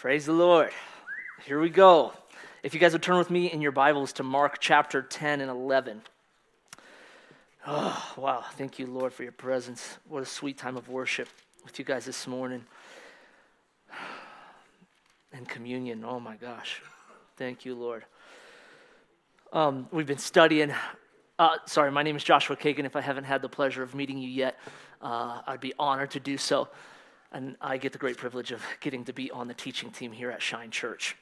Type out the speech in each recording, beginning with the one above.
Praise the Lord. Here we go. If you guys would turn with me in your Bibles to Mark chapter 10 and 11. Oh, wow. Thank you, Lord, for your presence. What a sweet time of worship with you guys this morning. And communion. Oh, my gosh. Thank you, Lord. Um, we've been studying. Uh, sorry, my name is Joshua Kaighen. If I haven't had the pleasure of meeting you yet, uh, I'd be honored to do so. And I get the great privilege of getting to be on the teaching team here at Shine Church.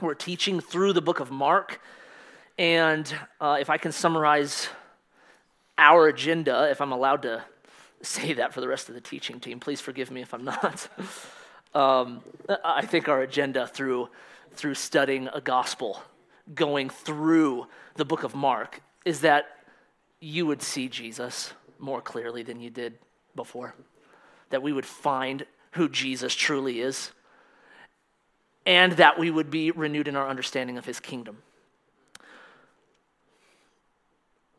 We're teaching through the book of Mark. And uh, if I can summarize our agenda, if I'm allowed to say that for the rest of the teaching team, please forgive me if I'm not. um, I think our agenda through, through studying a gospel, going through the book of Mark, is that you would see Jesus more clearly than you did before. That we would find who Jesus truly is, and that we would be renewed in our understanding of his kingdom.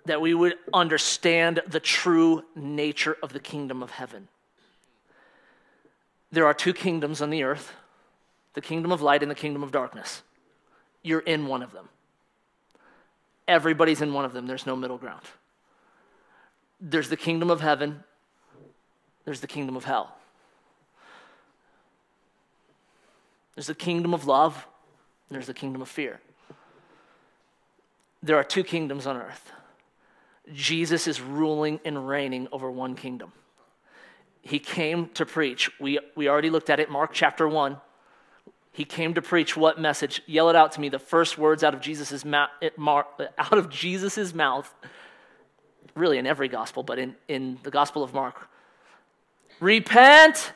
That we would understand the true nature of the kingdom of heaven. There are two kingdoms on the earth the kingdom of light and the kingdom of darkness. You're in one of them. Everybody's in one of them, there's no middle ground. There's the kingdom of heaven, there's the kingdom of hell. There's the kingdom of love, there's the kingdom of fear. There are two kingdoms on earth. Jesus is ruling and reigning over one kingdom. He came to preach. We, we already looked at it, Mark chapter 1. He came to preach what message? Yell it out to me. The first words out of Jesus' mouth, out of Jesus's mouth, really in every gospel, but in, in the Gospel of Mark. Repent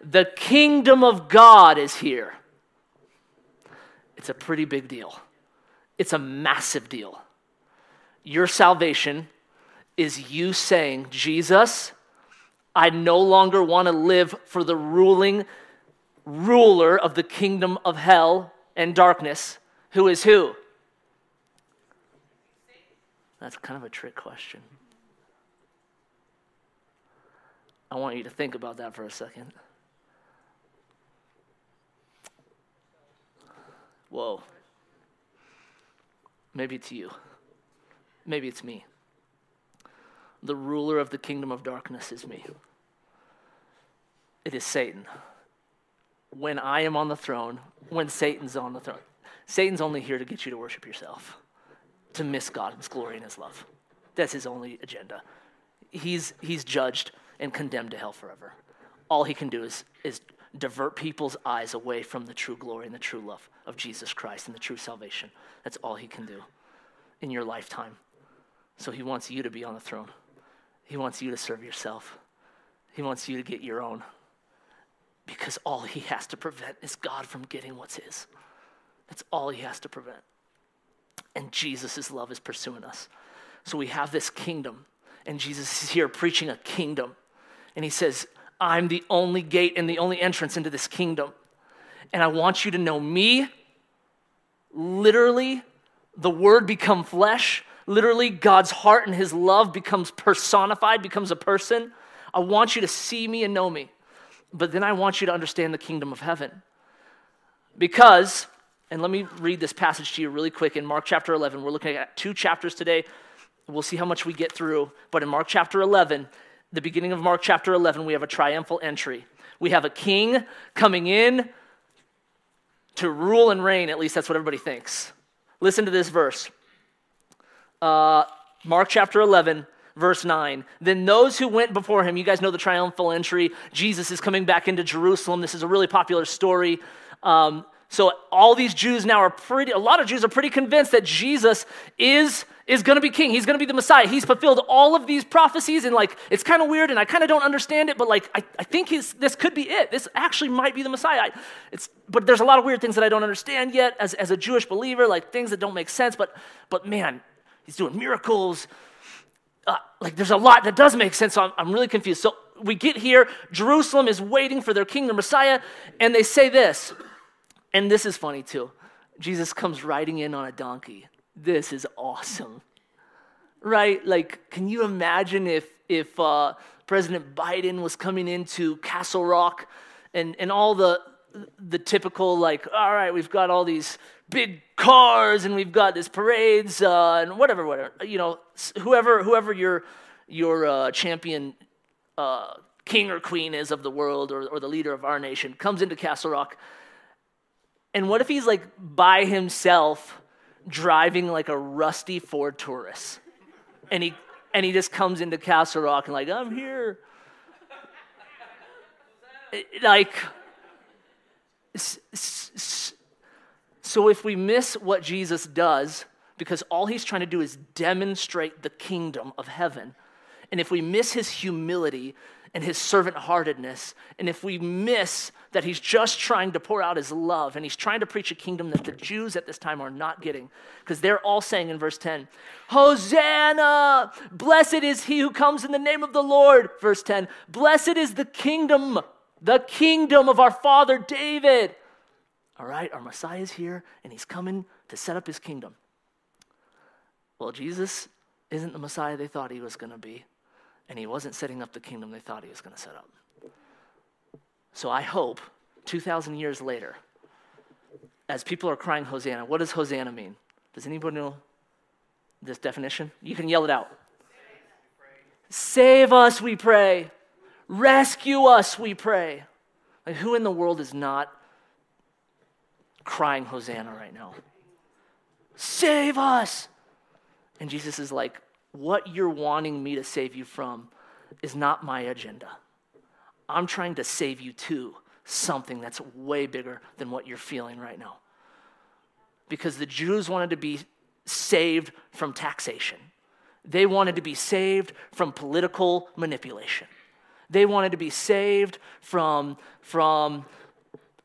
the kingdom of God is here. It's a pretty big deal. It's a massive deal. Your salvation is you saying, Jesus, I no longer want to live for the ruling ruler of the kingdom of hell and darkness, who is who? That's kind of a trick question. I want you to think about that for a second. Whoa. Maybe it's you. Maybe it's me. The ruler of the kingdom of darkness is me. It is Satan. When I am on the throne, when Satan's on the throne, Satan's only here to get you to worship yourself, to miss God's glory and his love. That's his only agenda. He's, he's judged and condemned to hell forever. All he can do is, is divert people's eyes away from the true glory and the true love of Jesus Christ and the true salvation. That's all he can do in your lifetime. So he wants you to be on the throne. He wants you to serve yourself. He wants you to get your own. Because all he has to prevent is God from getting what's his. That's all he has to prevent. And Jesus' love is pursuing us. So we have this kingdom, and Jesus is here preaching a kingdom. And he says, I'm the only gate and the only entrance into this kingdom. And I want you to know me. Literally, the word become flesh. Literally, God's heart and his love becomes personified, becomes a person. I want you to see me and know me. But then I want you to understand the kingdom of heaven. Because, and let me read this passage to you really quick in Mark chapter 11. We're looking at two chapters today. We'll see how much we get through. But in Mark chapter 11, the beginning of Mark chapter 11, we have a triumphal entry. We have a king coming in to rule and reign, at least that's what everybody thinks. Listen to this verse. Uh, Mark chapter 11, verse 9. Then those who went before him, you guys know the triumphal entry. Jesus is coming back into Jerusalem. This is a really popular story. Um, so all these Jews now are pretty, a lot of Jews are pretty convinced that Jesus is is going to be king. He's going to be the Messiah. He's fulfilled all of these prophecies, and like it's kind of weird, and I kind of don't understand it, but like I, I think he's, this could be it. This actually might be the Messiah. I, it's, but there's a lot of weird things that I don't understand yet as, as a Jewish believer, like things that don't make sense. But but man, he's doing miracles. Uh, like there's a lot that does make sense. So I'm, I'm really confused. So we get here. Jerusalem is waiting for their king, the Messiah, and they say this, and this is funny too. Jesus comes riding in on a donkey this is awesome. Right? Like, can you imagine if, if uh, President Biden was coming into Castle Rock and, and all the, the typical, like, all right, we've got all these big cars and we've got these parades uh, and whatever, whatever. You know, whoever, whoever your, your uh, champion uh, king or queen is of the world or, or the leader of our nation comes into Castle Rock. And what if he's like by himself driving like a rusty Ford Taurus? And he, and he just comes into Castle Rock and like, I'm here. like, so if we miss what Jesus does, because all he's trying to do is demonstrate the kingdom of heaven, and if we miss his humility and his servant heartedness, and if we miss that he's just trying to pour out his love and he's trying to preach a kingdom that the Jews at this time are not getting, because they're all saying in verse 10, Hosanna! Blessed is he who comes in the name of the Lord. Verse 10, Blessed is the kingdom, the kingdom of our father David. All right, our Messiah is here and he's coming to set up his kingdom. Well, Jesus isn't the Messiah they thought he was going to be and he wasn't setting up the kingdom they thought he was going to set up. So I hope 2,000 years later, as people are crying Hosanna, what does Hosanna mean? Does anybody know this definition? You can yell it out. Save us, we pray. Rescue us, we pray. Like, who in the world is not crying Hosanna right now? Save us. And Jesus is like, what you're wanting me to save you from is not my agenda. I'm trying to save you to something that's way bigger than what you're feeling right now. Because the Jews wanted to be saved from taxation, they wanted to be saved from political manipulation, they wanted to be saved from, from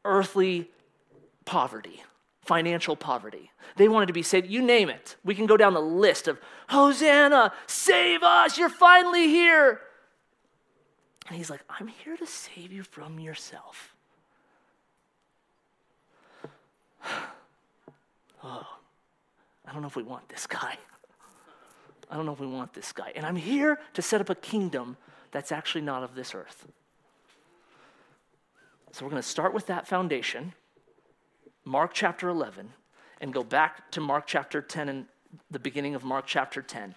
earthly poverty financial poverty. They wanted to be saved. You name it. We can go down the list of Hosanna, save us, you're finally here. And he's like, I'm here to save you from yourself. oh, I don't know if we want this guy. I don't know if we want this guy. And I'm here to set up a kingdom that's actually not of this earth. So we're going to start with that foundation. Mark chapter 11 and go back to Mark chapter 10 and the beginning of Mark chapter 10.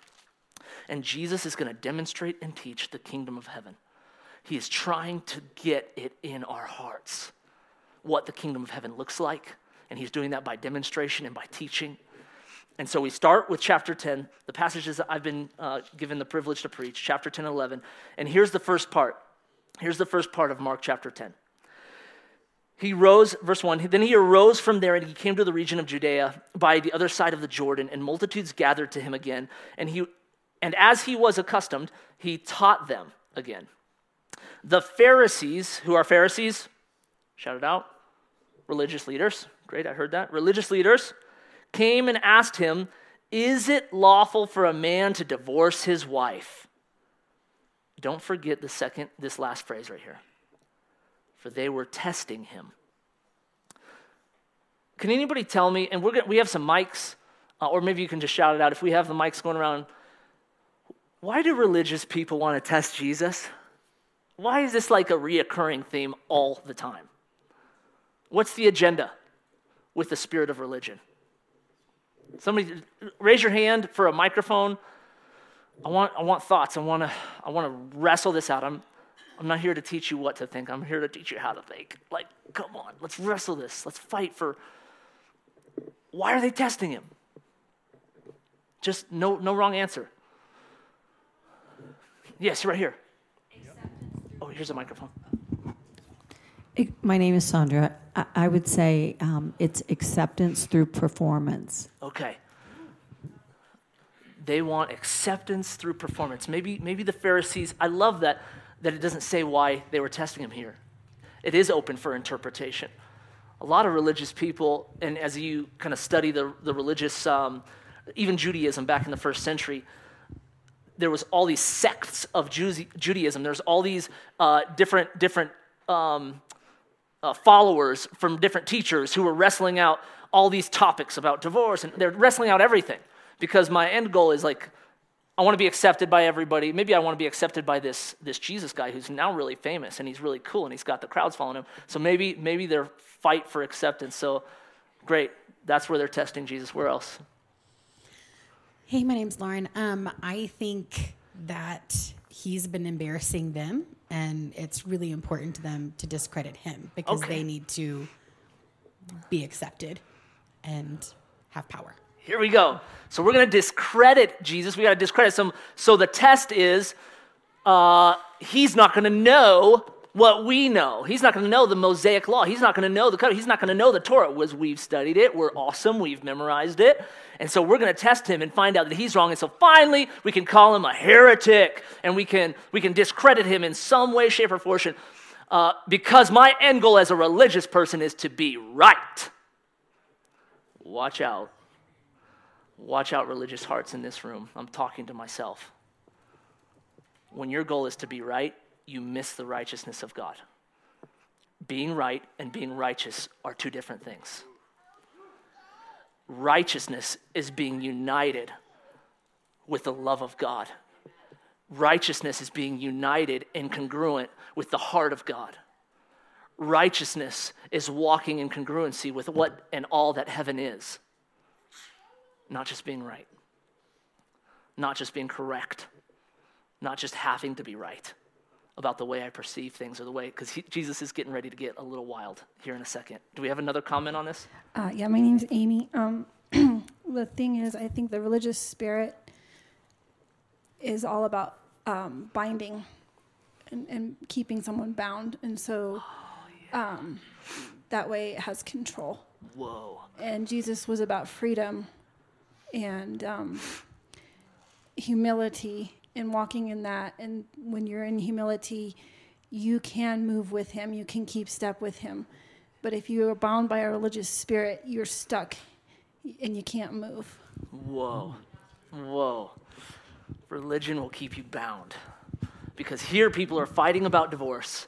And Jesus is going to demonstrate and teach the kingdom of heaven. He is trying to get it in our hearts what the kingdom of heaven looks like. And he's doing that by demonstration and by teaching. And so we start with chapter 10, the passages that I've been uh, given the privilege to preach, chapter 10 and 11. And here's the first part. Here's the first part of Mark chapter 10 he rose, verse 1, then he arose from there and he came to the region of Judea by the other side of the Jordan, and multitudes gathered to him again. And, he, and as he was accustomed, he taught them again. The Pharisees, who are Pharisees, shout it out, religious leaders, great, I heard that. Religious leaders came and asked him, Is it lawful for a man to divorce his wife? Don't forget the second, this last phrase right here for they were testing him. Can anybody tell me, and we're gonna, we have some mics, uh, or maybe you can just shout it out if we have the mics going around. Why do religious people want to test Jesus? Why is this like a reoccurring theme all the time? What's the agenda with the spirit of religion? Somebody raise your hand for a microphone. I want, I want thoughts. I want to I want to wrestle this out. I'm, I'm not here to teach you what to think. I'm here to teach you how to think. Like, come on, let's wrestle this. Let's fight for. Why are they testing him? Just no, no wrong answer. Yes, right here. Oh, here's a microphone. My name is Sandra. I would say um, it's acceptance through performance. Okay. They want acceptance through performance. Maybe, maybe the Pharisees, I love that that it doesn't say why they were testing him here. It is open for interpretation. A lot of religious people, and as you kind of study the, the religious, um, even Judaism back in the first century, there was all these sects of Judaism. There's all these uh, different, different um, uh, followers from different teachers who were wrestling out all these topics about divorce, and they're wrestling out everything because my end goal is like I want to be accepted by everybody. Maybe I want to be accepted by this, this Jesus guy who's now really famous and he's really cool and he's got the crowds following him. So maybe, maybe they're fight for acceptance. So great. That's where they're testing Jesus. Where else? Hey, my name's Lauren. Um, I think that he's been embarrassing them, and it's really important to them to discredit him because Okay. they need to be accepted and have power. Here we go. So we're going to discredit Jesus. We got to discredit some. So the test is uh, he's not going to know what we know. He's not going to know the Mosaic law. He's not going to know the. He's not going to know the Torah. Was we've studied it. We're awesome. We've memorized it. And so we're going to test him and find out that he's wrong. And so finally, we can call him a heretic, and we can we can discredit him in some way, shape, or form. Uh, because my end goal as a religious person is to be right. Watch out. Watch out, religious hearts in this room. I'm talking to myself. When your goal is to be right, you miss the righteousness of God. Being right and being righteous are two different things. Righteousness is being united with the love of God. Righteousness is being united and congruent with the heart of God. Righteousness is walking in congruency with what and all that heaven is not just being right, not just being correct, not just having to be right about the way I perceive things or the way, because Jesus is getting ready to get a little wild here in a second. Do we have another comment on this? Uh, yeah, my name's Amy. Um, the thing is, I think the religious spirit is all about um, binding and, and keeping someone bound, and so um, that way it has control. Whoa. And Jesus was about freedom and um, humility and walking in that. And when you're in humility, you can move with Him, you can keep step with Him. But if you are bound by a religious spirit, you're stuck and you can't move. Whoa. Whoa. Religion will keep you bound. Because here people are fighting about divorce,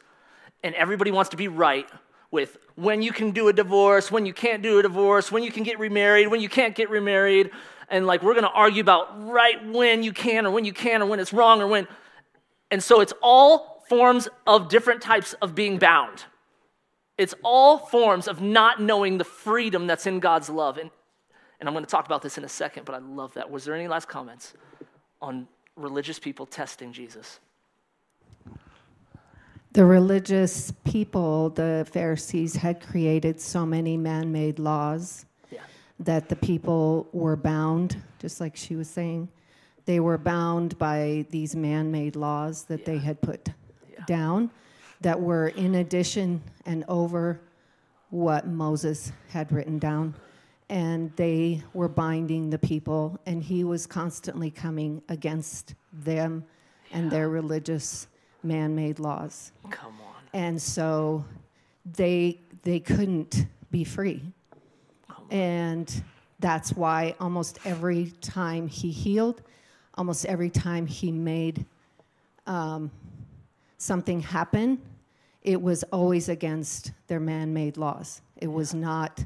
and everybody wants to be right with when you can do a divorce, when you can't do a divorce, when you can get remarried, when you can't get remarried. And like we're gonna argue about right when you can or when you can or when it's wrong or when. And so it's all forms of different types of being bound. It's all forms of not knowing the freedom that's in God's love. And, and I'm going to talk about this in a second, but I love that. Was there any last comments on religious people testing Jesus? The religious people, the Pharisees, had created so many man made laws. That the people were bound, just like she was saying. They were bound by these man made laws that they had put Yeah. down that were in addition and over what Moses had written down. And they were binding the people, and he was constantly coming against them and their religious man made laws. Come on. And so they they couldn't be free. And that's why almost every time he healed, almost every time he made um, something happen, it was always against their man-made laws. It was not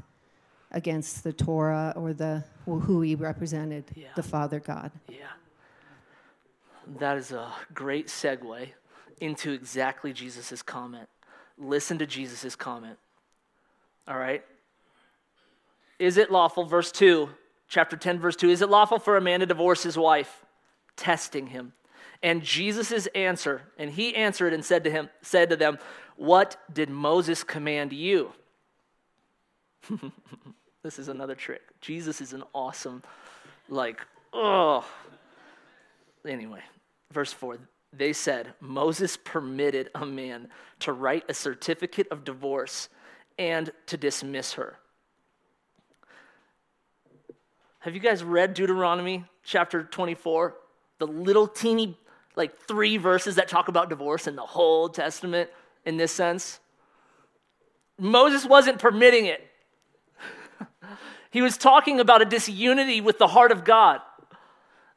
against the Torah or the who he represented, Yeah. the Father God. Yeah. That is a great segue into exactly Jesus' comment. Listen to Jesus' comment. All right? Is it lawful, verse 2, chapter 10, verse 2, is it lawful for a man to divorce his wife? Testing him. And Jesus' answer, and he answered and said to him, said to them, What did Moses command you? this is another trick. Jesus is an awesome, like, oh. Anyway, verse 4 they said, Moses permitted a man to write a certificate of divorce and to dismiss her. Have you guys read Deuteronomy chapter 24? The little teeny, like three verses that talk about divorce in the whole Testament in this sense? Moses wasn't permitting it. he was talking about a disunity with the heart of God.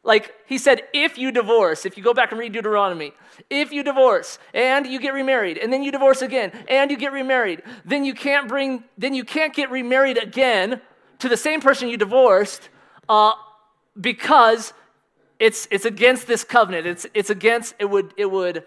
Like he said, if you divorce, if you go back and read Deuteronomy, if you divorce and you get remarried, and then you divorce again and you get remarried, then you can't bring, then you can't get remarried again to the same person you divorced, uh, because It's, it's against this covenant. It's, it's against, it would, it would,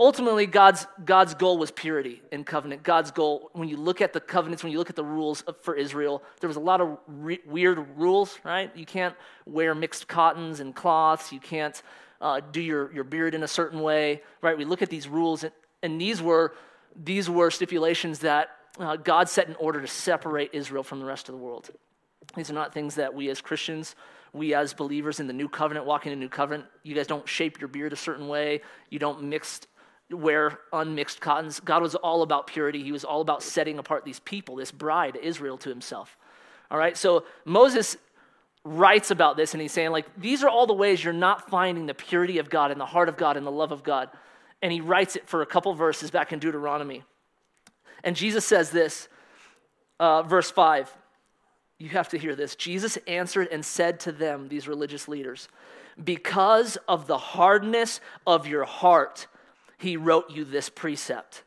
ultimately God's, God's goal was purity in covenant. God's goal, when you look at the covenants, when you look at the rules for Israel, there was a lot of re- weird rules, right? You can't wear mixed cottons and cloths. You can't uh, do your, your beard in a certain way, right? We look at these rules, and, and these, were, these were stipulations that uh, God set in order to separate Israel from the rest of the world. These are not things that we as Christians we as believers in the new covenant, walking in the new covenant, you guys don't shape your beard a certain way. You don't mix, wear unmixed cottons. God was all about purity. He was all about setting apart these people, this bride, Israel, to himself. All right, so Moses writes about this and he's saying, like, these are all the ways you're not finding the purity of God and the heart of God and the love of God. And he writes it for a couple verses back in Deuteronomy. And Jesus says this, uh, verse 5. You have to hear this. Jesus answered and said to them, these religious leaders, Because of the hardness of your heart, he wrote you this precept.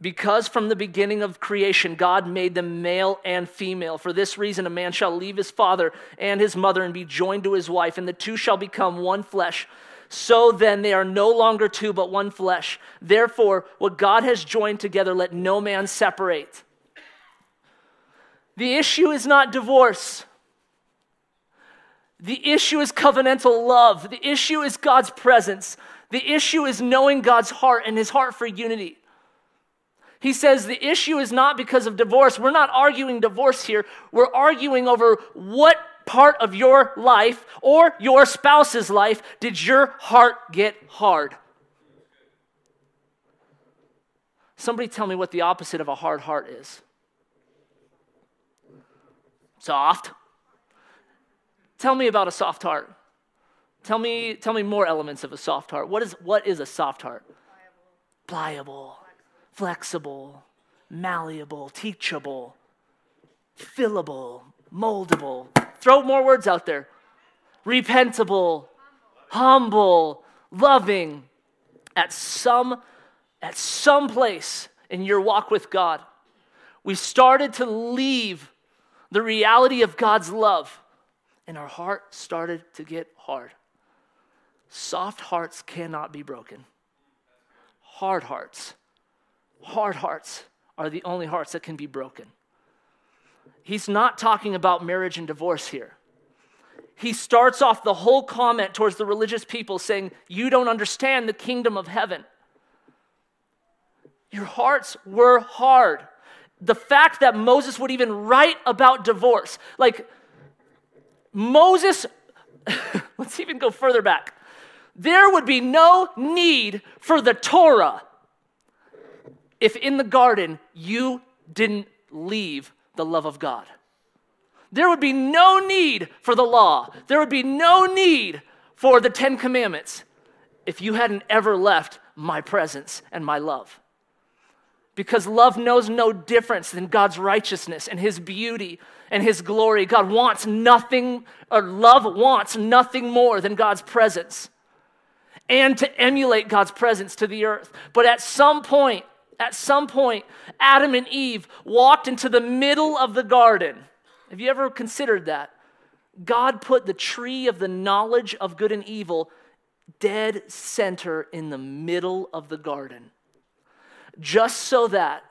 Because from the beginning of creation, God made them male and female. For this reason, a man shall leave his father and his mother and be joined to his wife, and the two shall become one flesh. So then, they are no longer two, but one flesh. Therefore, what God has joined together, let no man separate. The issue is not divorce. The issue is covenantal love. The issue is God's presence. The issue is knowing God's heart and his heart for unity. He says the issue is not because of divorce. We're not arguing divorce here. We're arguing over what part of your life or your spouse's life did your heart get hard? Somebody tell me what the opposite of a hard heart is. Soft. Tell me about a soft heart. Tell me, tell me more elements of a soft heart. What is, what is a soft heart? Pliable, flexible, malleable, teachable, fillable, moldable. Throw more words out there. Repentable, humble, loving. At some, at some place in your walk with God, we started to leave the reality of God's love, and our heart started to get hard. Soft hearts cannot be broken. Hard hearts, hard hearts are the only hearts that can be broken. He's not talking about marriage and divorce here. He starts off the whole comment towards the religious people saying, You don't understand the kingdom of heaven. Your hearts were hard the fact that Moses would even write about divorce. Like, Moses, let's even go further back. There would be no need for the Torah if in the garden you didn't leave the love of God. There would be no need for the law. There would be no need for the Ten Commandments if you hadn't ever left my presence and my love because love knows no difference than God's righteousness and His beauty and His glory. God wants nothing, or love wants nothing more than God's presence and to emulate God's presence to the earth. But at some point, at some point, Adam and Eve walked into the middle of the garden. Have you ever considered that? God put the tree of the knowledge of good and evil dead center in the middle of the garden just so that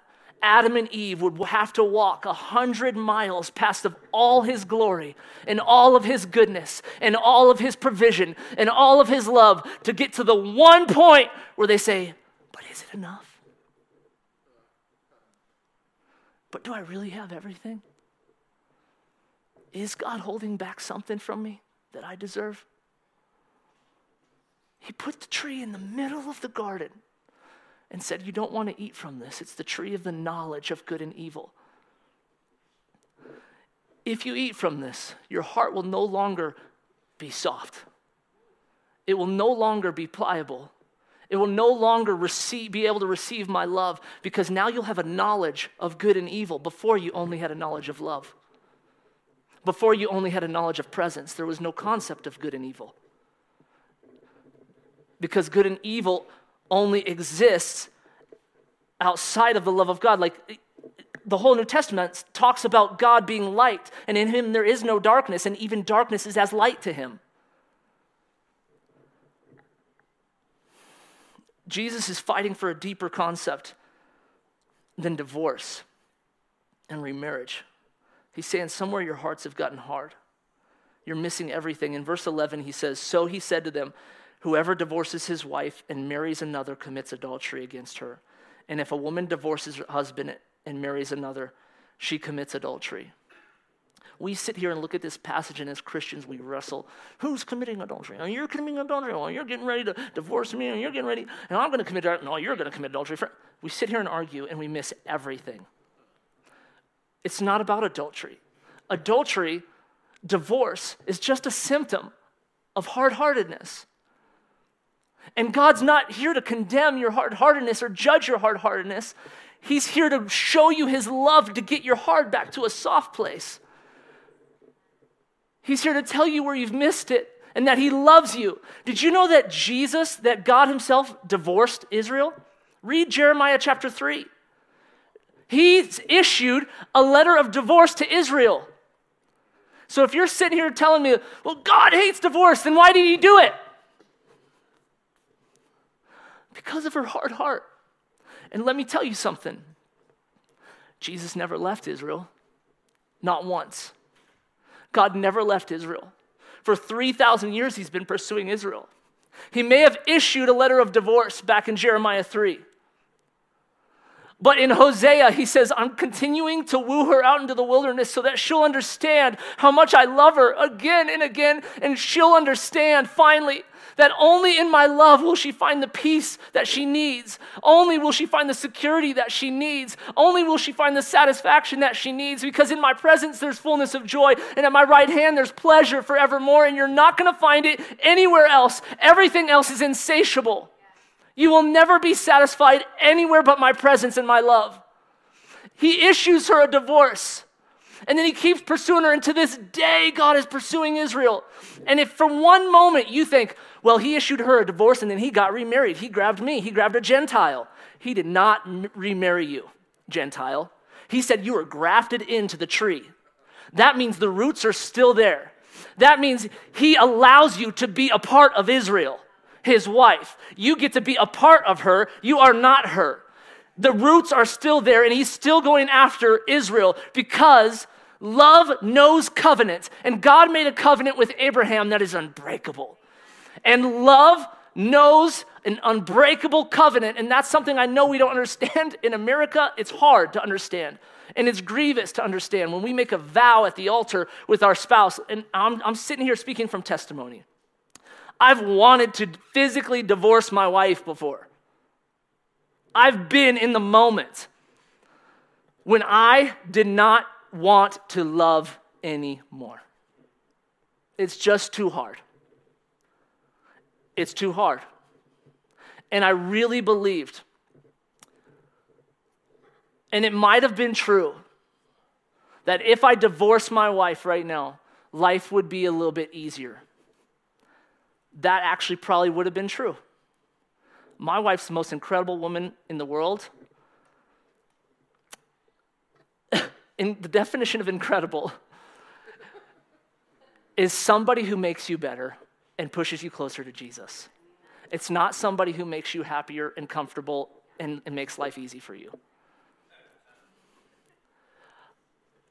Adam and Eve would have to walk a hundred miles past of all his glory and all of his goodness and all of his provision and all of his love to get to the one point where they say, But is it enough? But do I really have everything? Is God holding back something from me that I deserve? He put the tree in the middle of the garden and said, You don't want to eat from this. It's the tree of the knowledge of good and evil. If you eat from this, your heart will no longer be soft, it will no longer be pliable. It will no longer receive, be able to receive my love because now you'll have a knowledge of good and evil. Before you only had a knowledge of love. Before you only had a knowledge of presence. There was no concept of good and evil. Because good and evil only exists outside of the love of God. Like the whole New Testament talks about God being light, and in him there is no darkness, and even darkness is as light to him. Jesus is fighting for a deeper concept than divorce and remarriage. He's saying, somewhere your hearts have gotten hard. You're missing everything. In verse 11, he says, So he said to them, Whoever divorces his wife and marries another commits adultery against her. And if a woman divorces her husband and marries another, she commits adultery. We sit here and look at this passage, and as Christians, we wrestle. Who's committing adultery? Oh, you're committing adultery. Oh, you're getting ready to divorce me, and you're getting ready, and I'm going to commit adultery. No, you're going to commit adultery. We sit here and argue, and we miss everything. It's not about adultery. Adultery, divorce, is just a symptom of hard heartedness. And God's not here to condemn your hard heartedness or judge your hard heartedness. He's here to show you his love to get your heart back to a soft place. He's here to tell you where you've missed it and that he loves you. Did you know that Jesus, that God himself divorced Israel? Read Jeremiah chapter 3. He's issued a letter of divorce to Israel. So if you're sitting here telling me, well, God hates divorce, then why did he do it? Because of her hard heart. And let me tell you something Jesus never left Israel, not once. God never left Israel. For 3,000 years, he's been pursuing Israel. He may have issued a letter of divorce back in Jeremiah 3. But in Hosea, he says, I'm continuing to woo her out into the wilderness so that she'll understand how much I love her again and again, and she'll understand finally that only in my love will she find the peace that she needs. Only will she find the security that she needs. Only will she find the satisfaction that she needs because in my presence there's fullness of joy and at my right hand there's pleasure forevermore and you're not going to find it anywhere else. Everything else is insatiable. You will never be satisfied anywhere but my presence and my love. He issues her a divorce. And then he keeps pursuing her. And to this day, God is pursuing Israel. And if for one moment you think, well, he issued her a divorce and then he got remarried, he grabbed me, he grabbed a Gentile. He did not remarry you, Gentile. He said you were grafted into the tree. That means the roots are still there. That means he allows you to be a part of Israel, his wife. You get to be a part of her. You are not her. The roots are still there, and he's still going after Israel because love knows covenant. And God made a covenant with Abraham that is unbreakable. And love knows an unbreakable covenant. And that's something I know we don't understand. In America, it's hard to understand. And it's grievous to understand when we make a vow at the altar with our spouse. And I'm, I'm sitting here speaking from testimony. I've wanted to physically divorce my wife before. I've been in the moment when I did not want to love anymore. It's just too hard. It's too hard. And I really believed, and it might have been true, that if I divorced my wife right now, life would be a little bit easier. That actually probably would have been true. My wife's the most incredible woman in the world. in the definition of incredible is somebody who makes you better and pushes you closer to Jesus. It's not somebody who makes you happier and comfortable and, and makes life easy for you.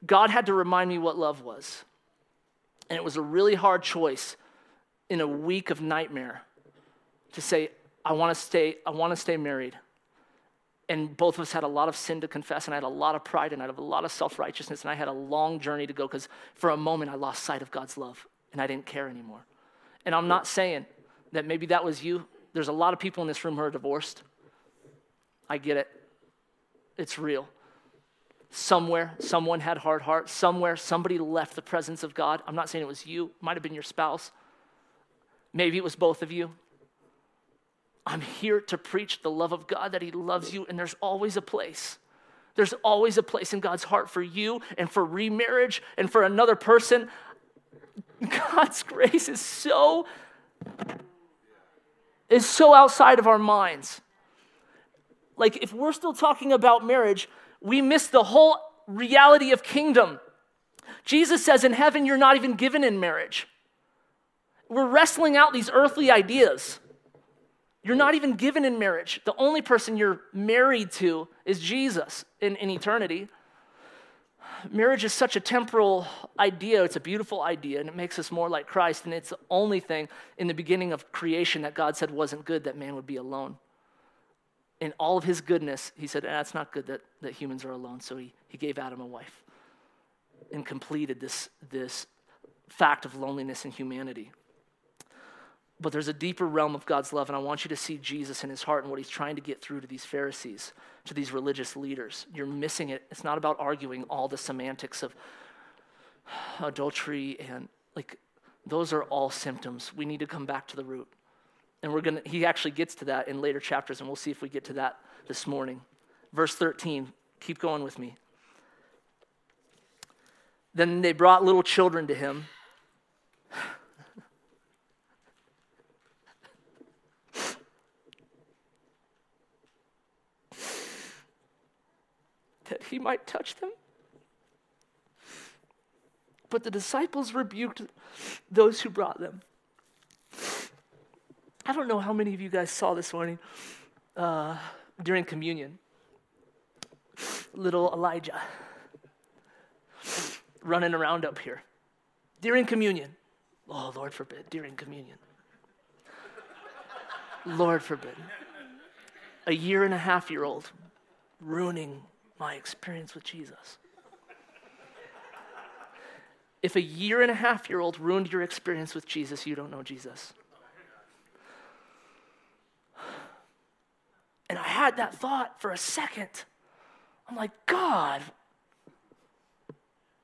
God had to remind me what love was. And it was a really hard choice in a week of nightmare to say, I want to stay, I want to stay married. And both of us had a lot of sin to confess, and I had a lot of pride, and I had a lot of self righteousness, and I had a long journey to go because for a moment I lost sight of God's love and I didn't care anymore. And I'm not saying that maybe that was you. There's a lot of people in this room who are divorced. I get it, it's real. Somewhere, someone had hard heart. Somewhere, somebody left the presence of God. I'm not saying it was you, it might have been your spouse. Maybe it was both of you. I'm here to preach the love of God, that He loves you, and there's always a place. There's always a place in God's heart for you and for remarriage and for another person. God's grace is so is so outside of our minds. Like, if we're still talking about marriage, we miss the whole reality of kingdom. Jesus says in heaven, you're not even given in marriage. We're wrestling out these earthly ideas. You're not even given in marriage. The only person you're married to is Jesus in, in eternity. Marriage is such a temporal idea. It's a beautiful idea, and it makes us more like Christ. And it's the only thing in the beginning of creation that God said wasn't good that man would be alone. In all of his goodness, he said, ah, It's not good that, that humans are alone. So he, he gave Adam a wife and completed this, this fact of loneliness in humanity. But there's a deeper realm of God's love, and I want you to see Jesus in his heart and what he's trying to get through to these Pharisees, to these religious leaders. You're missing it. It's not about arguing all the semantics of adultery and like those are all symptoms. We need to come back to the root. And we're going to he actually gets to that in later chapters and we'll see if we get to that this morning. Verse 13. Keep going with me. Then they brought little children to him that he might touch them. But the disciples rebuked those who brought them. I don't know how many of you guys saw this morning uh, during communion. Little Elijah running around up here during communion. Oh, Lord forbid, during communion. Lord forbid. A year and a half year old ruining my experience with Jesus. If a year and a half year old ruined your experience with Jesus, you don't know Jesus. And I had that thought for a second. I'm like, God,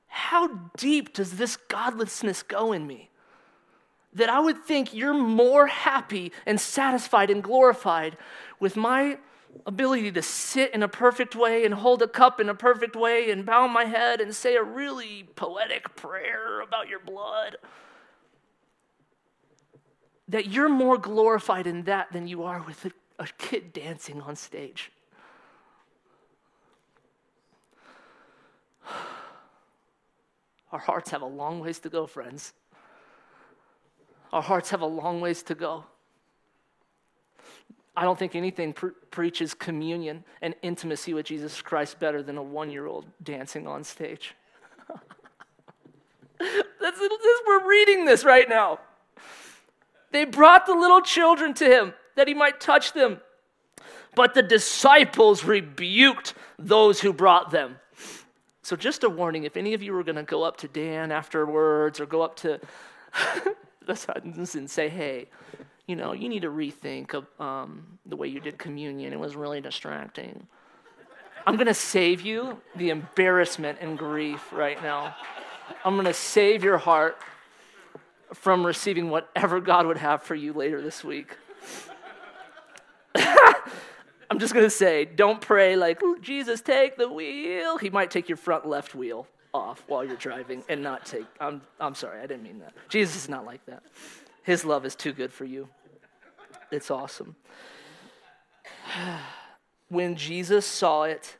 how deep does this godlessness go in me? That I would think you're more happy and satisfied and glorified with my ability to sit in a perfect way and hold a cup in a perfect way and bow my head and say a really poetic prayer about your blood. That you're more glorified in that than you are with a, a kid dancing on stage. Our hearts have a long ways to go, friends. Our hearts have a long ways to go. I don't think anything pre- preaches communion and intimacy with Jesus Christ better than a one year old dancing on stage. That's, this, we're reading this right now. They brought the little children to him that he might touch them. But the disciples rebuked those who brought them. So, just a warning if any of you are going to go up to Dan afterwards or go up to the Suttons and say, hey, you know, you need to rethink of, um, the way you did communion. It was really distracting. I'm going to save you the embarrassment and grief right now. I'm going to save your heart from receiving whatever God would have for you later this week. I'm just going to say, don't pray like, Jesus, take the wheel. He might take your front left wheel off while you're driving and not take. I'm, I'm sorry, I didn't mean that. Jesus is not like that. His love is too good for you. It's awesome. When Jesus saw it,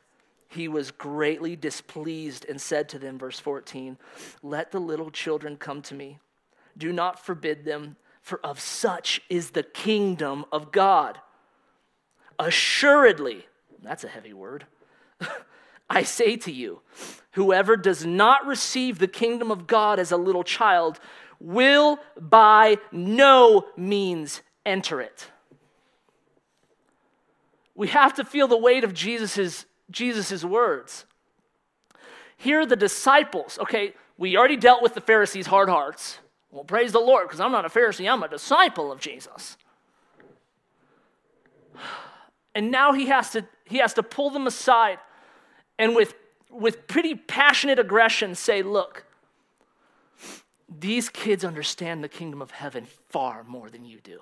he was greatly displeased and said to them, verse 14, Let the little children come to me. Do not forbid them, for of such is the kingdom of God. Assuredly, that's a heavy word. I say to you, whoever does not receive the kingdom of God as a little child will by no means enter it. We have to feel the weight of Jesus's, Jesus's words. Here are the disciples. Okay, we already dealt with the Pharisees' hard hearts. Well, praise the Lord, because I'm not a Pharisee, I'm a disciple of Jesus. And now he has to, he has to pull them aside and with, with pretty passionate aggression say, look, these kids understand the kingdom of heaven far more than you do.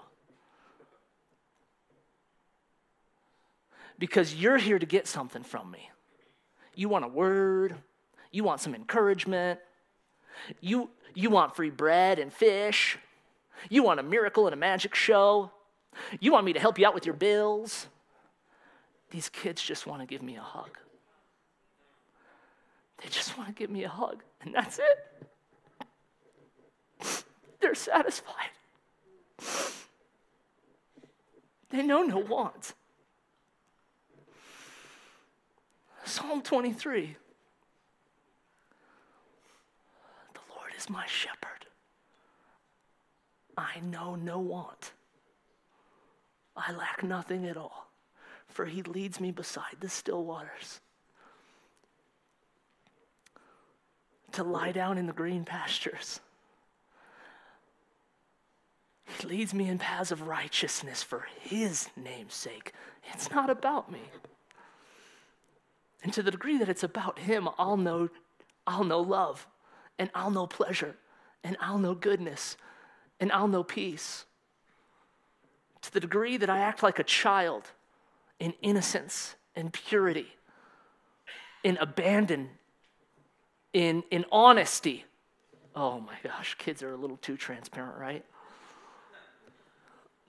Because you're here to get something from me. You want a word, you want some encouragement, you, you want free bread and fish, you want a miracle and a magic show, you want me to help you out with your bills. these kids just want to give me a hug. They just want to give me a hug, and that's it. They're satisfied. They know no want. Psalm 23 The Lord is my shepherd. I know no want. I lack nothing at all, for he leads me beside the still waters. To lie down in the green pastures. He leads me in paths of righteousness for his name's sake. It's not about me. And to the degree that it's about him, I'll know, I'll know love, and I'll know pleasure, and I'll know goodness, and I'll know peace. To the degree that I act like a child in innocence and purity, in abandon, in, in honesty. Oh my gosh, kids are a little too transparent, right?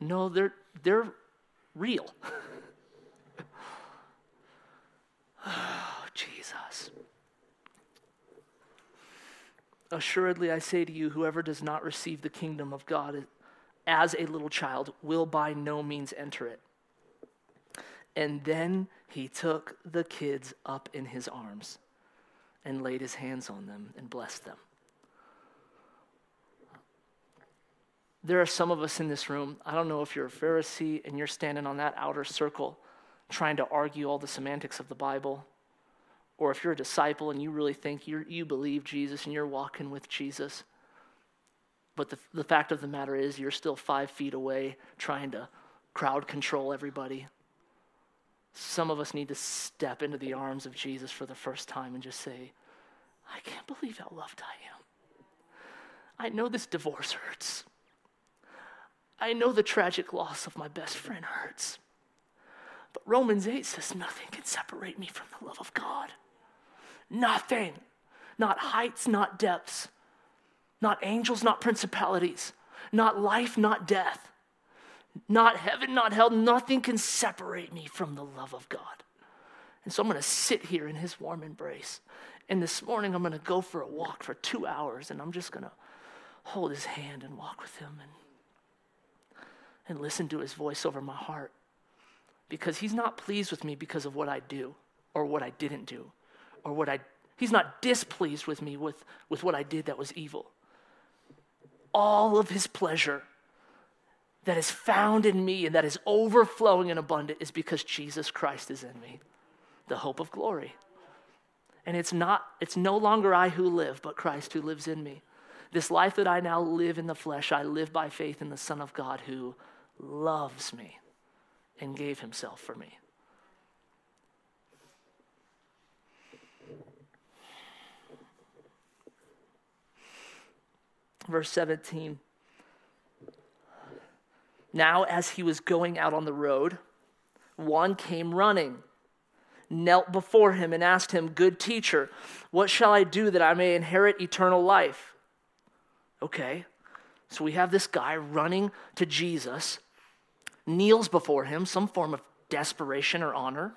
No, they're, they're real. oh, Jesus. Assuredly, I say to you, whoever does not receive the kingdom of God as a little child will by no means enter it. And then he took the kids up in his arms and laid his hands on them and blessed them. There are some of us in this room, I don't know if you're a Pharisee and you're standing on that outer circle trying to argue all the semantics of the Bible, or if you're a disciple and you really think you you believe Jesus and you're walking with Jesus. But the, the fact of the matter is, you're still five feet away trying to crowd control everybody. Some of us need to step into the arms of Jesus for the first time and just say, I can't believe how loved I am. I know this divorce hurts. I know the tragic loss of my best friend hurts. But Romans 8 says nothing can separate me from the love of God. Nothing. Not heights, not depths. Not angels, not principalities. Not life, not death. Not heaven, not hell. Nothing can separate me from the love of God. And so I'm going to sit here in his warm embrace. And this morning I'm going to go for a walk for two hours and I'm just going to hold his hand and walk with him and and listen to his voice over my heart. Because he's not pleased with me because of what I do or what I didn't do or what I he's not displeased with me with, with what I did that was evil. All of his pleasure that is found in me and that is overflowing and abundant is because Jesus Christ is in me, the hope of glory. And it's not, it's no longer I who live, but Christ who lives in me. This life that I now live in the flesh, I live by faith in the Son of God who loves me and gave himself for me. Verse 17. Now, as he was going out on the road, one came running, knelt before him, and asked him, Good teacher, what shall I do that I may inherit eternal life? Okay, so we have this guy running to Jesus, kneels before him, some form of desperation or honor.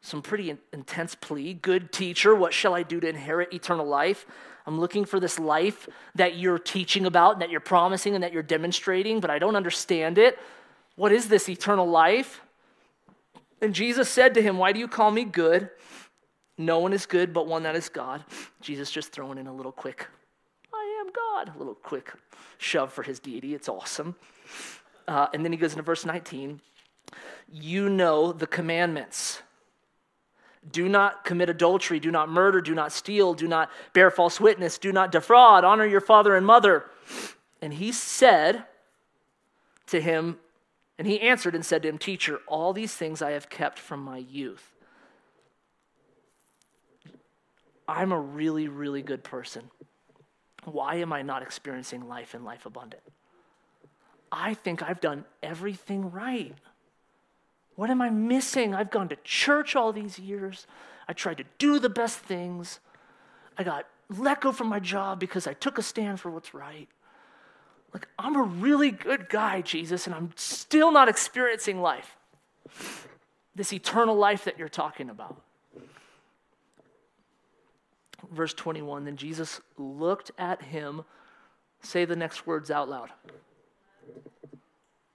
Some pretty intense plea. Good teacher, what shall I do to inherit eternal life? I'm looking for this life that you're teaching about, and that you're promising, and that you're demonstrating, but I don't understand it. What is this eternal life? And Jesus said to him, Why do you call me good? No one is good but one that is God. Jesus just throwing in a little quick I am God. A little quick shove for his deity. It's awesome. Uh, and then he goes into verse 19 You know the commandments. Do not commit adultery, do not murder, do not steal, do not bear false witness, do not defraud, honor your father and mother. And he said to him, and he answered and said to him, Teacher, all these things I have kept from my youth. I'm a really, really good person. Why am I not experiencing life and life abundant? I think I've done everything right. What am I missing? I've gone to church all these years. I tried to do the best things. I got let go from my job because I took a stand for what's right. Like, I'm a really good guy, Jesus, and I'm still not experiencing life. This eternal life that you're talking about. Verse 21 Then Jesus looked at him, say the next words out loud,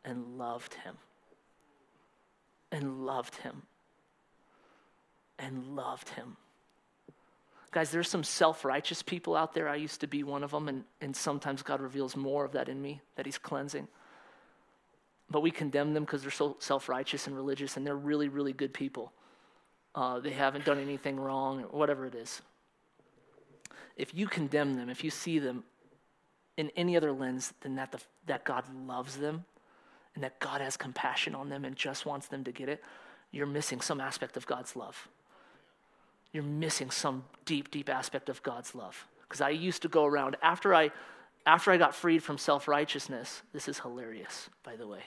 and loved him. And loved him. And loved him. Guys, there's some self righteous people out there. I used to be one of them, and, and sometimes God reveals more of that in me that He's cleansing. But we condemn them because they're so self righteous and religious, and they're really, really good people. Uh, they haven't done anything wrong, or whatever it is. If you condemn them, if you see them in any other lens than that, the, that God loves them and that God has compassion on them and just wants them to get it, you're missing some aspect of God's love you're missing some deep, deep aspect of God's love. Because I used to go around after I after I got freed from self-righteousness, this is hilarious, by the way.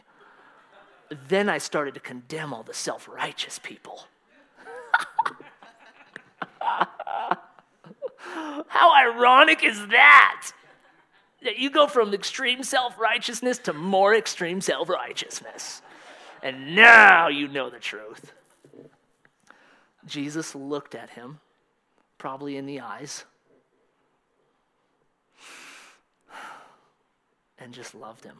Then I started to condemn all the self-righteous people. How ironic is that? You go from extreme self righteousness to more extreme self righteousness. And now you know the truth. Jesus looked at him, probably in the eyes, and just loved him.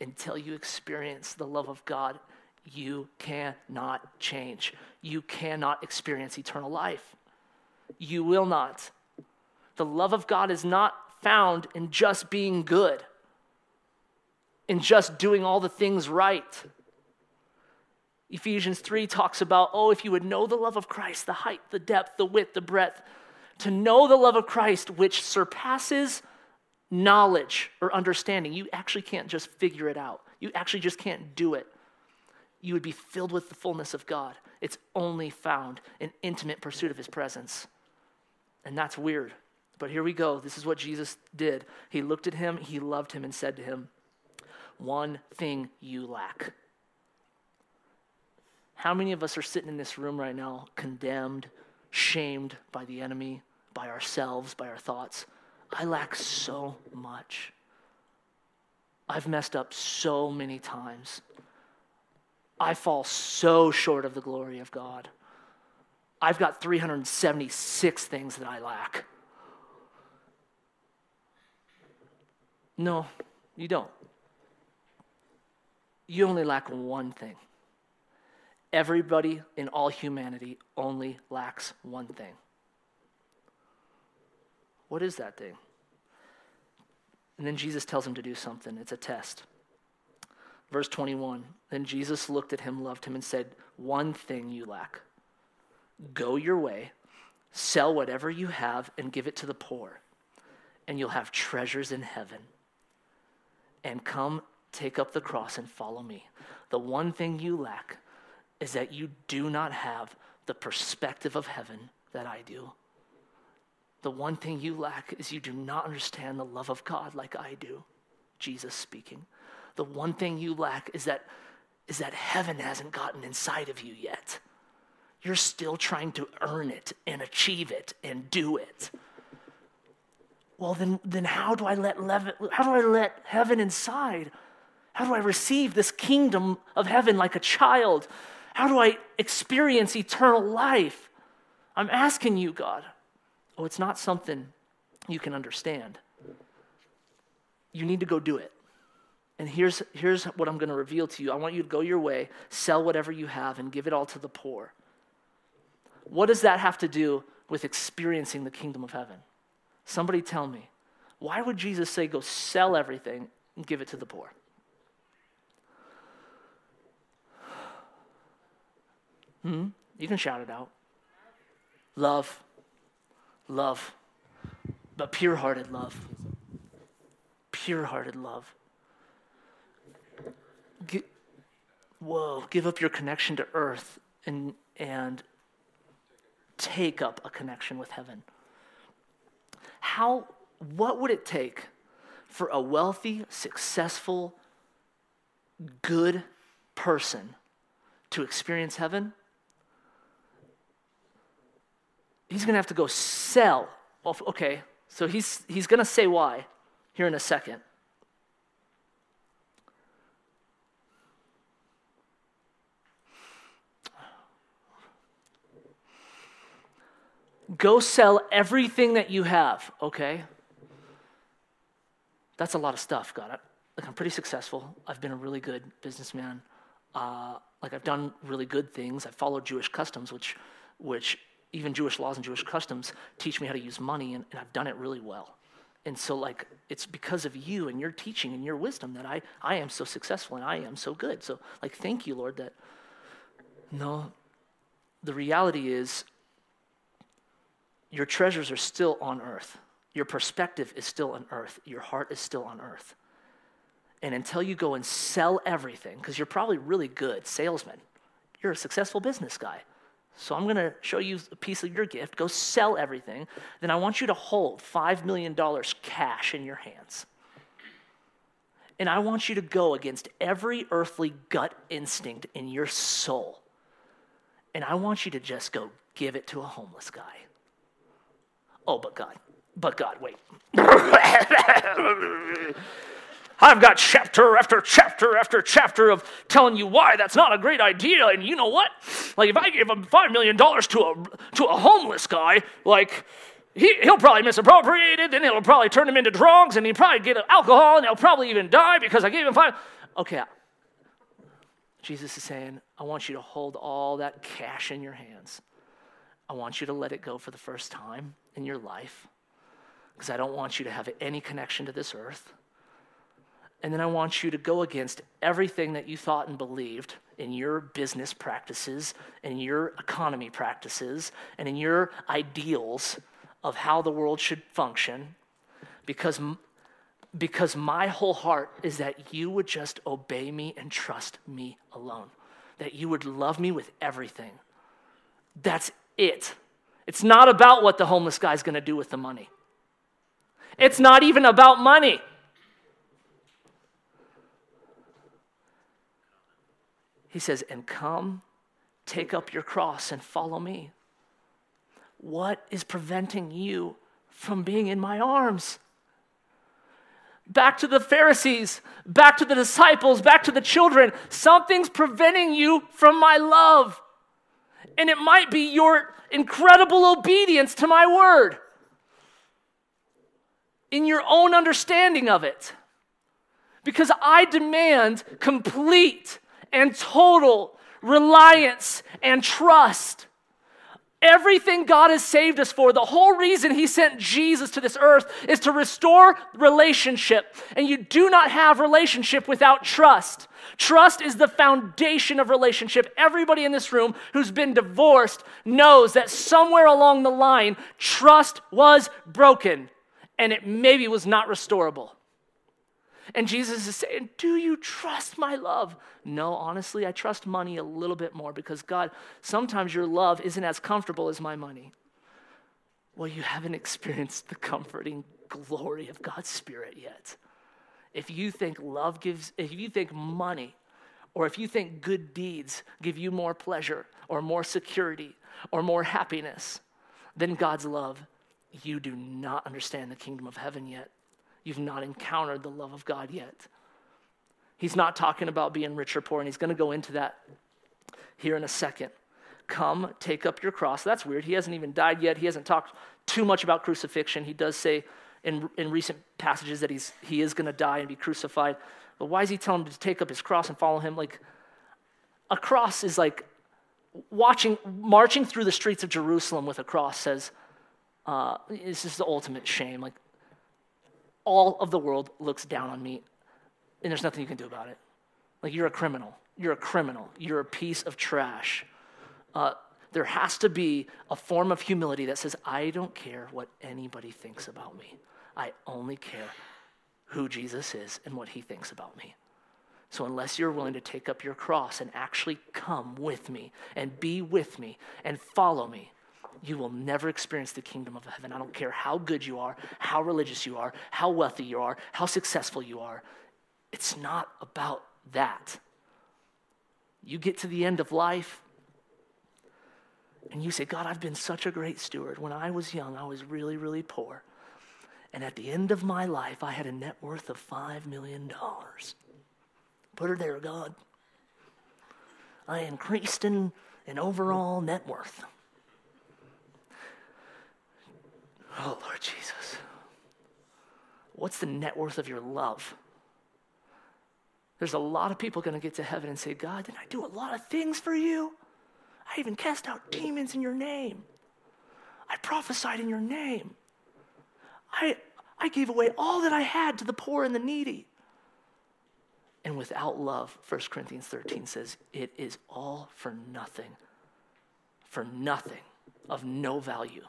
Until you experience the love of God, you cannot change. You cannot experience eternal life. You will not. The love of God is not found in just being good, in just doing all the things right. Ephesians 3 talks about, oh, if you would know the love of Christ, the height, the depth, the width, the breadth, to know the love of Christ, which surpasses knowledge or understanding. You actually can't just figure it out, you actually just can't do it. You would be filled with the fullness of God. It's only found in intimate pursuit of his presence. And that's weird. But here we go. This is what Jesus did. He looked at him, he loved him, and said to him, One thing you lack. How many of us are sitting in this room right now condemned, shamed by the enemy, by ourselves, by our thoughts? I lack so much. I've messed up so many times. I fall so short of the glory of God. I've got 376 things that I lack. No, you don't. You only lack one thing. Everybody in all humanity only lacks one thing. What is that thing? And then Jesus tells him to do something. It's a test. Verse 21 Then Jesus looked at him, loved him, and said, One thing you lack. Go your way, sell whatever you have, and give it to the poor, and you'll have treasures in heaven. And come, take up the cross, and follow me. The one thing you lack is that you do not have the perspective of heaven that I do. The one thing you lack is you do not understand the love of God like I do. Jesus speaking. The one thing you lack is that is that heaven hasn't gotten inside of you yet. You're still trying to earn it and achieve it and do it. Well, then, then how do I let how do I let heaven inside? How do I receive this kingdom of heaven like a child? How do I experience eternal life? I'm asking you, God. Oh, it's not something you can understand. You need to go do it. And here's, here's what I'm going to reveal to you. I want you to go your way, sell whatever you have, and give it all to the poor. What does that have to do with experiencing the kingdom of heaven? Somebody tell me. Why would Jesus say, go sell everything and give it to the poor? Hmm? You can shout it out. Love. Love. But pure hearted love. Pure hearted love. whoa, give up your connection to earth and, and take up a connection with heaven. How, what would it take for a wealthy, successful, good person to experience heaven? he's going to have to go sell. Okay, so he's, he's going to say why here in a second. Go sell everything that you have, okay? That's a lot of stuff, got it? Like, I'm pretty successful. I've been a really good businessman. Uh, like, I've done really good things. I've followed Jewish customs, which, which even Jewish laws and Jewish customs teach me how to use money, and, and I've done it really well. And so, like, it's because of you and your teaching and your wisdom that I, I am so successful and I am so good. So, like, thank you, Lord, that no, the reality is your treasures are still on earth. Your perspective is still on earth. Your heart is still on earth. And until you go and sell everything, because you're probably really good salesman, you're a successful business guy. So I'm going to show you a piece of your gift. Go sell everything. Then I want you to hold $5 million cash in your hands. And I want you to go against every earthly gut instinct in your soul. And I want you to just go give it to a homeless guy. Oh, but God, but God, wait. I've got chapter after chapter after chapter of telling you why that's not a great idea. And you know what? Like, if I give him $5 million to a, to a homeless guy, like, he, he'll probably misappropriate it, then it'll probably turn him into drugs, and he'll probably get alcohol, and he'll probably even die because I gave him five. Okay. Jesus is saying, I want you to hold all that cash in your hands. I want you to let it go for the first time in your life because I don't want you to have any connection to this earth. And then I want you to go against everything that you thought and believed in your business practices, in your economy practices, and in your ideals of how the world should function because, because my whole heart is that you would just obey me and trust me alone, that you would love me with everything. That's it. It's not about what the homeless guy's going to do with the money. It's not even about money. He says, and come, take up your cross and follow me. What is preventing you from being in my arms? Back to the Pharisees, back to the disciples, back to the children. Something's preventing you from my love. And it might be your incredible obedience to my word in your own understanding of it. Because I demand complete and total reliance and trust. Everything God has saved us for, the whole reason He sent Jesus to this earth is to restore relationship. And you do not have relationship without trust. Trust is the foundation of relationship. Everybody in this room who's been divorced knows that somewhere along the line, trust was broken and it maybe was not restorable. And Jesus is saying, Do you trust my love? No, honestly, I trust money a little bit more because God, sometimes your love isn't as comfortable as my money. Well, you haven't experienced the comforting glory of God's Spirit yet. If you think love gives, if you think money, or if you think good deeds give you more pleasure, or more security, or more happiness than God's love, you do not understand the kingdom of heaven yet. You've not encountered the love of God yet. He's not talking about being rich or poor, and he's going to go into that here in a second. Come, take up your cross. That's weird. He hasn't even died yet. He hasn't talked too much about crucifixion. He does say in, in recent passages that he's, he is going to die and be crucified. But why is he telling him to take up his cross and follow him? Like, a cross is like watching, marching through the streets of Jerusalem with a cross says, uh, this is the ultimate shame. Like, all of the world looks down on me, and there's nothing you can do about it. Like, you're a criminal. You're a criminal. You're a piece of trash. Uh, there has to be a form of humility that says, I don't care what anybody thinks about me. I only care who Jesus is and what he thinks about me. So, unless you're willing to take up your cross and actually come with me and be with me and follow me, you will never experience the kingdom of heaven. I don't care how good you are, how religious you are, how wealthy you are, how successful you are. It's not about that. You get to the end of life and you say, God, I've been such a great steward. When I was young, I was really, really poor. And at the end of my life, I had a net worth of $5 million. Put her there, God. I increased in, in overall net worth. Oh, Lord Jesus. What's the net worth of your love? There's a lot of people going to get to heaven and say, God, didn't I do a lot of things for you? I even cast out demons in your name. I prophesied in your name. I, I gave away all that I had to the poor and the needy. And without love, 1 Corinthians 13 says, it is all for nothing, for nothing, of no value,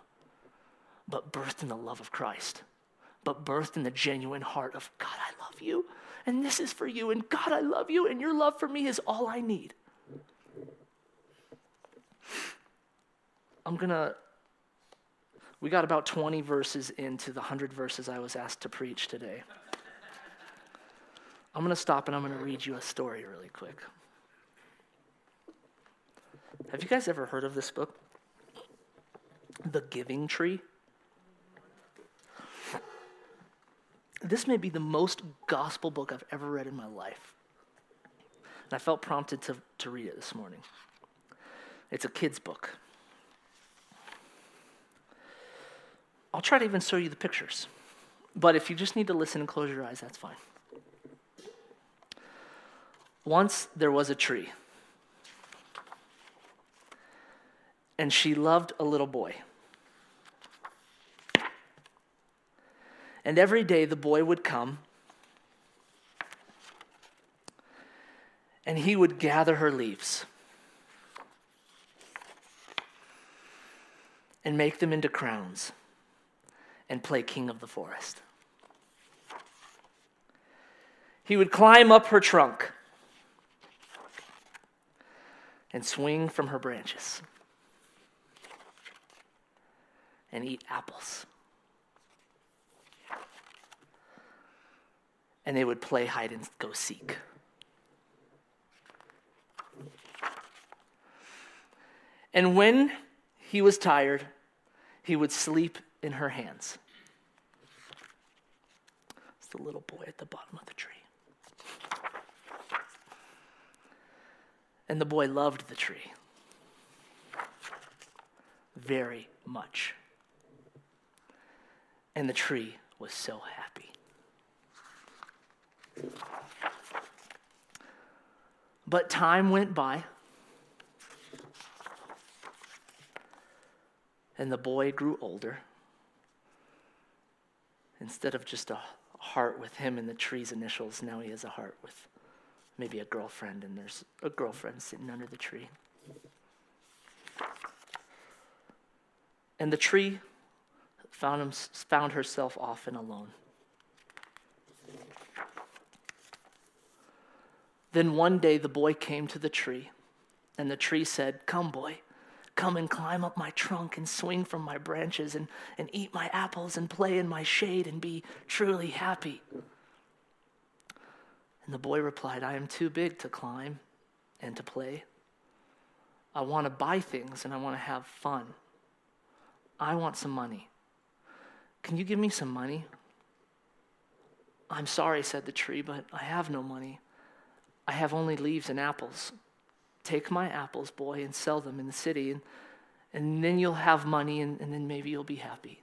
but birthed in the love of Christ, but birthed in the genuine heart of, God, I love you, and this is for you, and God, I love you, and your love for me is all I need. I'm going to, we got about 20 verses into the 100 verses I was asked to preach today. I'm going to stop and I'm going to read you a story really quick. Have you guys ever heard of this book? The Giving Tree? This may be the most gospel book I've ever read in my life. And I felt prompted to, to read it this morning. It's a kid's book. I'll try to even show you the pictures. But if you just need to listen and close your eyes, that's fine. Once there was a tree, and she loved a little boy. And every day the boy would come, and he would gather her leaves and make them into crowns and play king of the forest. He would climb up her trunk and swing from her branches and eat apples. And they would play hide and go seek. And when he was tired, he would sleep in her hands. It's the little boy at the bottom of the tree. And the boy loved the tree very much. And the tree was so happy. But time went by, and the boy grew older. Instead of just a heart with him and the tree's initials, now he has a heart with maybe a girlfriend, and there's a girlfriend sitting under the tree. And the tree found, him, found herself often alone. Then one day the boy came to the tree, and the tree said, Come, boy, come and climb up my trunk and swing from my branches and, and eat my apples and play in my shade and be truly happy. And the boy replied, I am too big to climb and to play. I want to buy things and I want to have fun. I want some money. Can you give me some money? I'm sorry, said the tree, but I have no money. I have only leaves and apples. Take my apples, boy, and sell them in the city, and, and then you'll have money, and, and then maybe you'll be happy.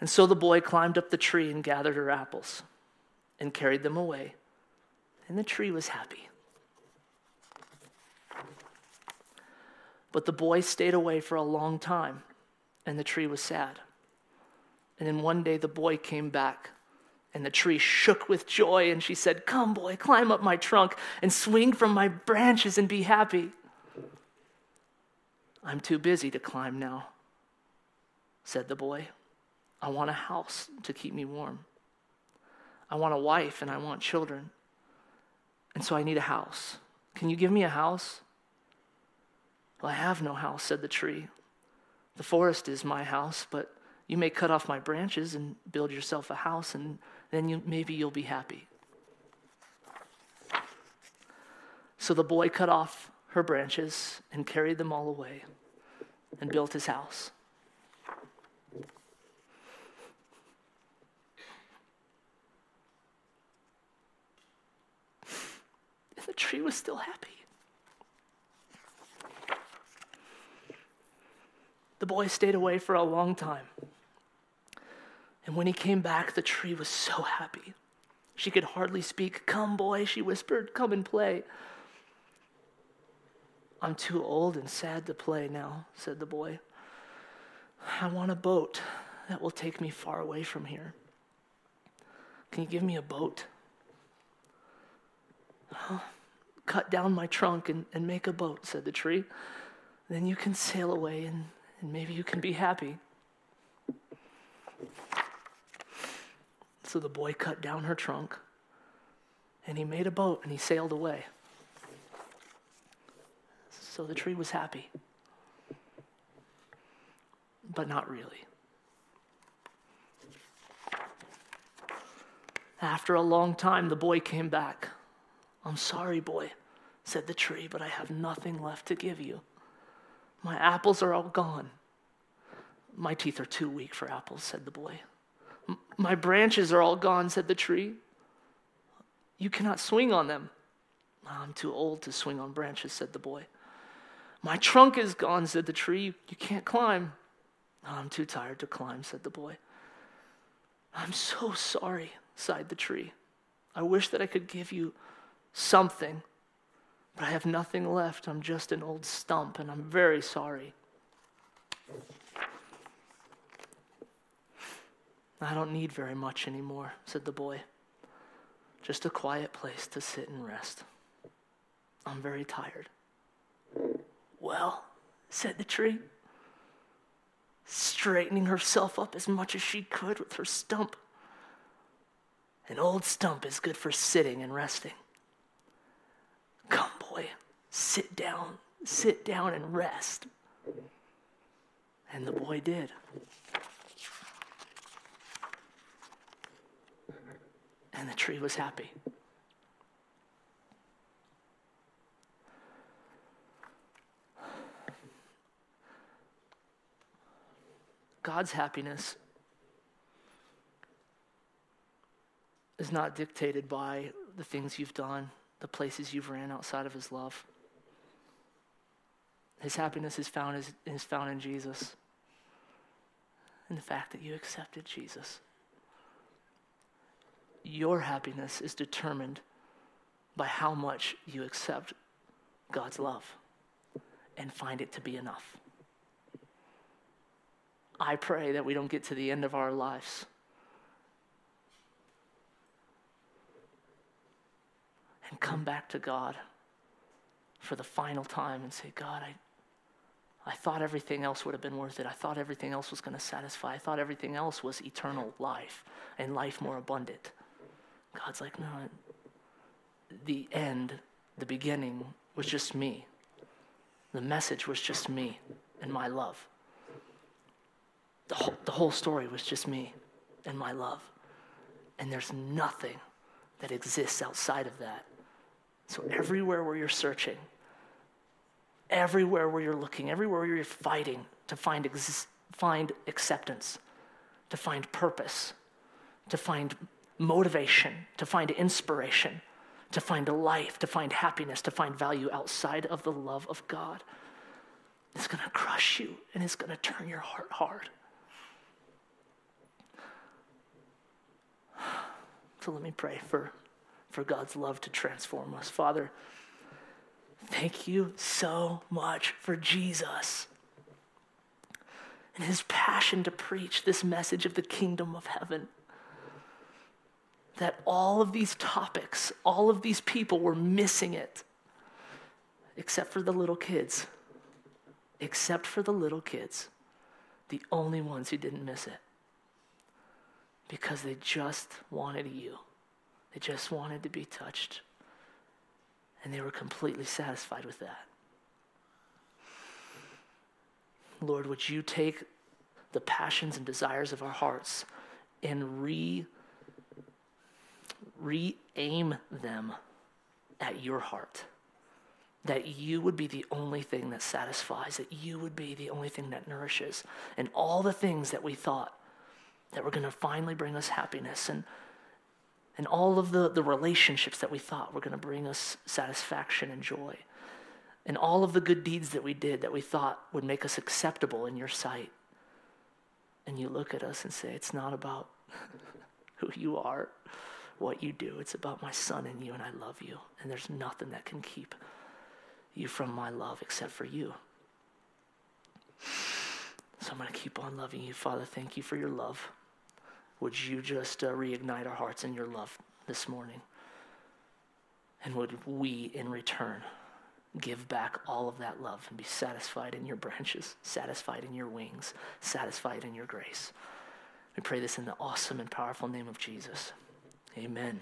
And so the boy climbed up the tree and gathered her apples and carried them away. And the tree was happy. But the boy stayed away for a long time, and the tree was sad. And then one day the boy came back, and the tree shook with joy, and she said, Come, boy, climb up my trunk and swing from my branches and be happy. I'm too busy to climb now, said the boy. I want a house to keep me warm. I want a wife and I want children. And so I need a house. Can you give me a house? Well, I have no house, said the tree. The forest is my house, but you may cut off my branches and build yourself a house, and then you, maybe you'll be happy. So the boy cut off her branches and carried them all away and built his house. And the tree was still happy. The boy stayed away for a long time. And when he came back, the tree was so happy. She could hardly speak. Come, boy, she whispered, come and play. I'm too old and sad to play now, said the boy. I want a boat that will take me far away from here. Can you give me a boat? Oh, cut down my trunk and, and make a boat, said the tree. Then you can sail away and, and maybe you can be happy. So the boy cut down her trunk and he made a boat and he sailed away. So the tree was happy, but not really. After a long time, the boy came back. I'm sorry, boy, said the tree, but I have nothing left to give you. My apples are all gone. My teeth are too weak for apples, said the boy. My branches are all gone, said the tree. You cannot swing on them. Ah, I'm too old to swing on branches, said the boy. My trunk is gone, said the tree. You can't climb. Ah, I'm too tired to climb, said the boy. I'm so sorry, sighed the tree. I wish that I could give you something, but I have nothing left. I'm just an old stump, and I'm very sorry. I don't need very much anymore, said the boy. Just a quiet place to sit and rest. I'm very tired. Well, said the tree, straightening herself up as much as she could with her stump. An old stump is good for sitting and resting. Come, boy, sit down, sit down and rest. And the boy did. And the tree was happy. God's happiness is not dictated by the things you've done, the places you've ran outside of His love. His happiness is found, is, is found in Jesus, in the fact that you accepted Jesus. Your happiness is determined by how much you accept God's love and find it to be enough. I pray that we don't get to the end of our lives and come back to God for the final time and say, God, I, I thought everything else would have been worth it. I thought everything else was going to satisfy. I thought everything else was eternal life and life more abundant. God's like, no, the end, the beginning was just me. The message was just me and my love. The whole, the whole story was just me and my love. And there's nothing that exists outside of that. So, everywhere where you're searching, everywhere where you're looking, everywhere where you're fighting to find, ex- find acceptance, to find purpose, to find motivation, to find inspiration, to find a life, to find happiness, to find value outside of the love of God, it's going to crush you and it's going to turn your heart hard. So let me pray for, for God's love to transform us. Father, thank you so much for Jesus and his passion to preach this message of the kingdom of heaven. That all of these topics, all of these people were missing it, except for the little kids. Except for the little kids, the only ones who didn't miss it because they just wanted you. They just wanted to be touched. And they were completely satisfied with that. Lord, would you take the passions and desires of our hearts and re re-aim them at your heart. That you would be the only thing that satisfies that you would be the only thing that nourishes. And all the things that we thought that were going to finally bring us happiness and, and all of the, the relationships that we thought were going to bring us satisfaction and joy. And all of the good deeds that we did that we thought would make us acceptable in your sight. And you look at us and say, It's not about who you are, what you do. It's about my son and you, and I love you. And there's nothing that can keep you from my love except for you. So I'm going to keep on loving you. Father, thank you for your love. Would you just uh, reignite our hearts in your love this morning? And would we, in return, give back all of that love and be satisfied in your branches, satisfied in your wings, satisfied in your grace? We pray this in the awesome and powerful name of Jesus. Amen.